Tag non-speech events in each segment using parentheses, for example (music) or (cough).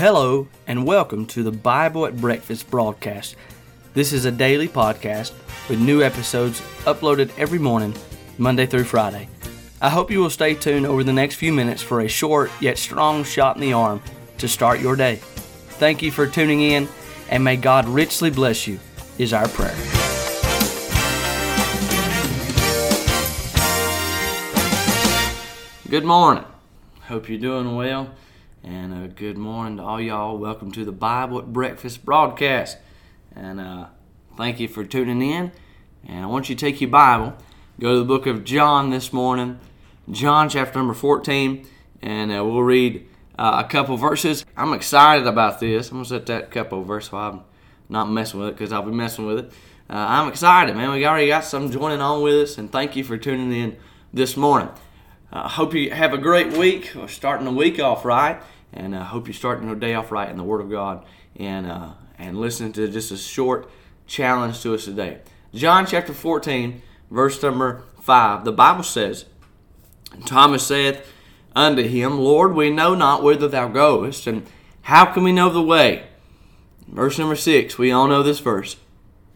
Hello, and welcome to the Bible at Breakfast broadcast. This is a daily podcast with new episodes uploaded every morning, Monday through Friday. I hope you will stay tuned over the next few minutes for a short yet strong shot in the arm to start your day. Thank you for tuning in, and may God richly bless you, is our prayer. Good morning. Hope you're doing well. And uh, good morning to all y'all. Welcome to the Bible at Breakfast broadcast. And uh, thank you for tuning in. And I want you to take your Bible, go to the book of John this morning, John chapter number 14, and uh, we'll read uh, a couple verses. I'm excited about this. I'm going to set that couple verse while I'm not messing with it because I'll be messing with it. Uh, I'm excited, man. We already got some joining on with us, and thank you for tuning in this morning. I uh, hope you have a great week. We're starting the week off right, and I uh, hope you're starting your day off right in the Word of God and uh, and listening to just a short challenge to us today. John chapter 14, verse number 5. The Bible says, Thomas saith unto him, Lord, we know not whither thou goest, and how can we know the way? Verse number 6, we all know this verse.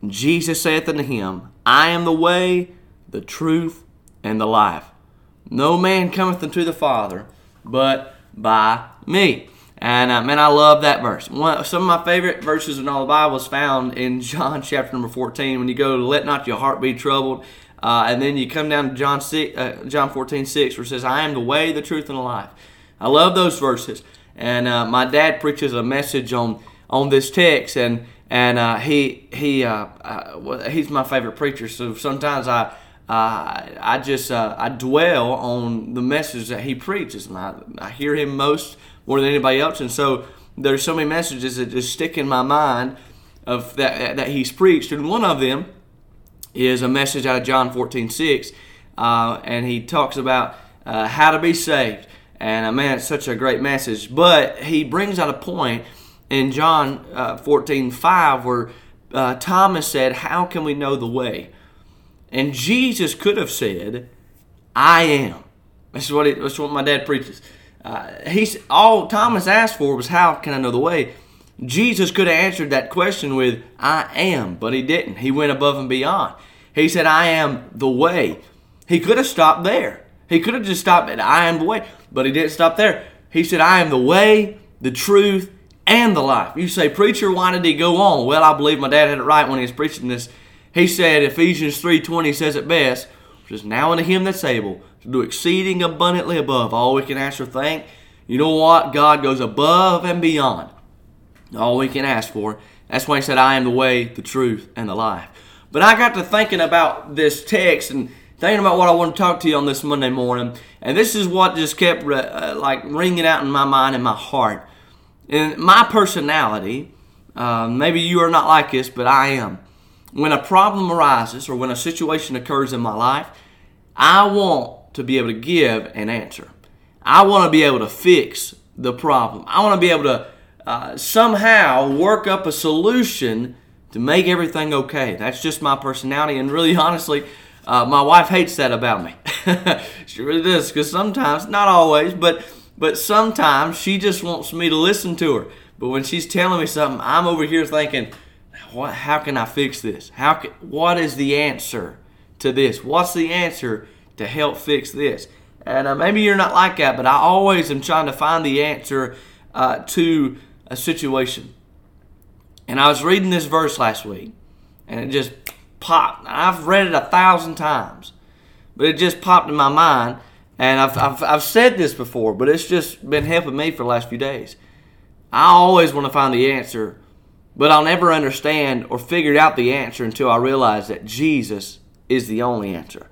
Jesus saith unto him, I am the way, the truth, and the life. No man cometh unto the Father but by me. And uh, man, I love that verse. One, some of my favorite verses in all the Bible is found in (laughs) John chapter number 14 when you go, Let not your heart be troubled. Uh, and then you come down to John, 6, uh, John 14, 6, where it says, I am the way, the truth, and the life. I love those verses. And uh, my dad preaches a message on on this text, and and uh, he he uh, uh, he's my favorite preacher. So sometimes I uh, I just uh, I dwell on the message that he preaches, and I, I hear him most more than anybody else. And so there's so many messages that just stick in my mind of that that he's preached, and one of them is a message out of John 14, 6, uh, and he talks about uh, how to be saved. And uh, man, it's such a great message. But he brings out a point in John uh, 14, 5 where Thomas said, How can we know the way? And Jesus could have said, I am. That's what, it, that's what my dad preaches. Uh, he's all Thomas asked for was how can I know the way? Jesus could have answered that question with I am, but he didn't. He went above and beyond. He said, I am the way. He could have stopped there. He could have just stopped at I am the way, but he didn't stop there. He said, I am the way, the truth, and the life. You say, Preacher, why did he go on? Well, I believe my dad had it right when he was preaching this he said, Ephesians 3.20 says it best, which is now unto him that's able to do exceeding abundantly above all we can ask or think. You know what? God goes above and beyond all we can ask for. That's why he said, I am the way, the truth, and the life. But I got to thinking about this text and thinking about what I want to talk to you on this Monday morning. And this is what just kept uh, like ringing out in my mind and my heart. And my personality, uh, maybe you are not like this, but I am when a problem arises or when a situation occurs in my life, I want to be able to give an answer. I want to be able to fix the problem. I want to be able to uh, somehow work up a solution to make everything okay. That's just my personality, and really, (laughs) honestly, uh, my wife hates that about me. (laughs) she really does, because sometimes, not always, but but sometimes she just wants me to listen to her. But when she's telling me something, I'm over here thinking, what, how can I fix this? How can, what is the answer to this? What's the answer to help fix this? And uh, maybe you're not like that, but I always am trying to find the answer uh, to a situation. And I was reading this verse last week, and it just popped. I've read it a thousand times, but it just popped in my mind. And I've, I've, I've said this before, but it's just been helping me for the last few days. I always want to find the answer but I'll never understand or figure out the answer until I realize that Jesus is the only answer.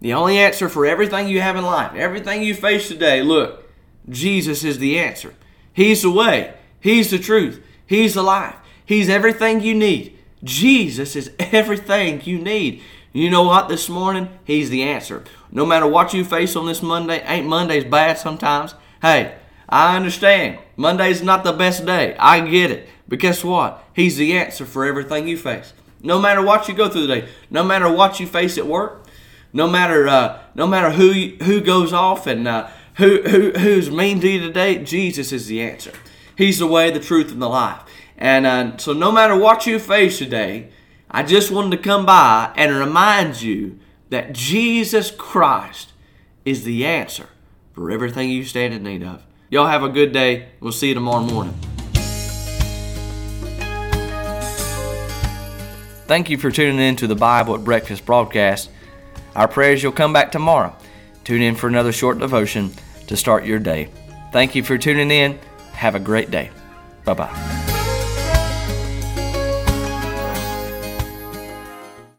The only answer for everything you have in life, everything you face today, look, Jesus is the answer. He's the way, He's the truth, He's the life, He's everything you need. Jesus is (laughs) everything you need. You know what? This morning, He's the answer. No matter what you face on this Monday, ain't Mondays bad sometimes? Hey, I understand. Monday's not the best day. I get it. But guess what? He's the answer for everything you face. No matter what you go through today, no matter what you face at work, no matter uh, no matter who who goes off and uh, who, who who's mean to you today, Jesus is the answer. He's the way, the truth, and the life. And uh, so, no matter what you face today, I just wanted to come by and remind you that Jesus Christ is the answer for everything you stand in need of. Y'all have a good day. We'll see you tomorrow morning. Thank you for tuning in to the Bible at Breakfast broadcast. Our prayers you'll come back tomorrow. Tune in for another short devotion to start your day. Thank you for tuning in. Have a great day. Bye bye.